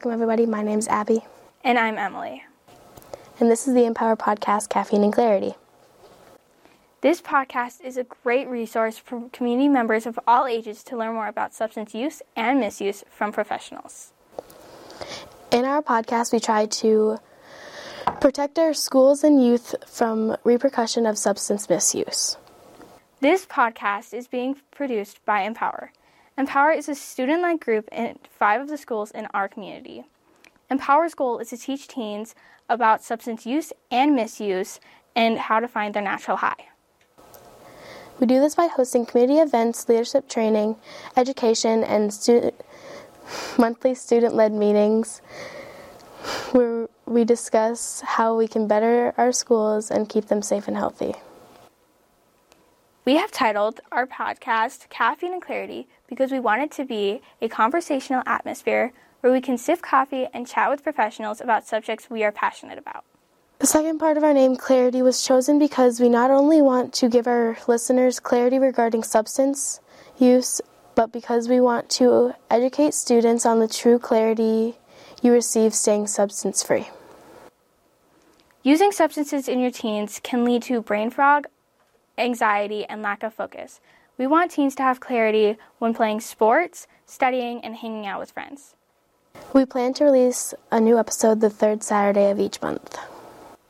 Welcome, everybody. My name's Abby. And I'm Emily. And this is the Empower Podcast, Caffeine and Clarity. This podcast is a great resource for community members of all ages to learn more about substance use and misuse from professionals. In our podcast, we try to protect our schools and youth from repercussion of substance misuse. This podcast is being produced by Empower. Empower is a student led group in five of the schools in our community. Empower's goal is to teach teens about substance use and misuse and how to find their natural high. We do this by hosting community events, leadership training, education, and student, monthly student led meetings where we discuss how we can better our schools and keep them safe and healthy. We have titled our podcast Caffeine and Clarity because we want it to be a conversational atmosphere where we can sip coffee and chat with professionals about subjects we are passionate about. The second part of our name, Clarity, was chosen because we not only want to give our listeners clarity regarding substance use, but because we want to educate students on the true clarity you receive staying substance free. Using substances in your teens can lead to brain fog, anxiety, and lack of focus. We want teens to have clarity when playing sports, studying, and hanging out with friends. We plan to release a new episode the third Saturday of each month.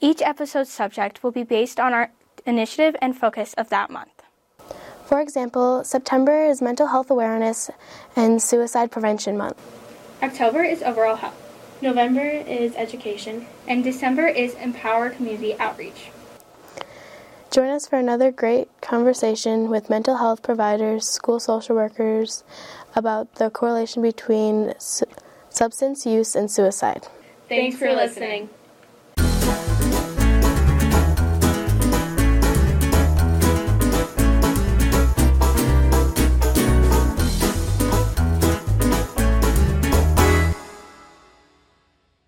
Each episode's subject will be based on our initiative and focus of that month. For example, September is Mental Health Awareness and Suicide Prevention Month. October is Overall Health. November is Education. And December is Empower Community Outreach. Join us for another great conversation with mental health providers, school social workers about the correlation between su- substance use and suicide. Thanks for listening.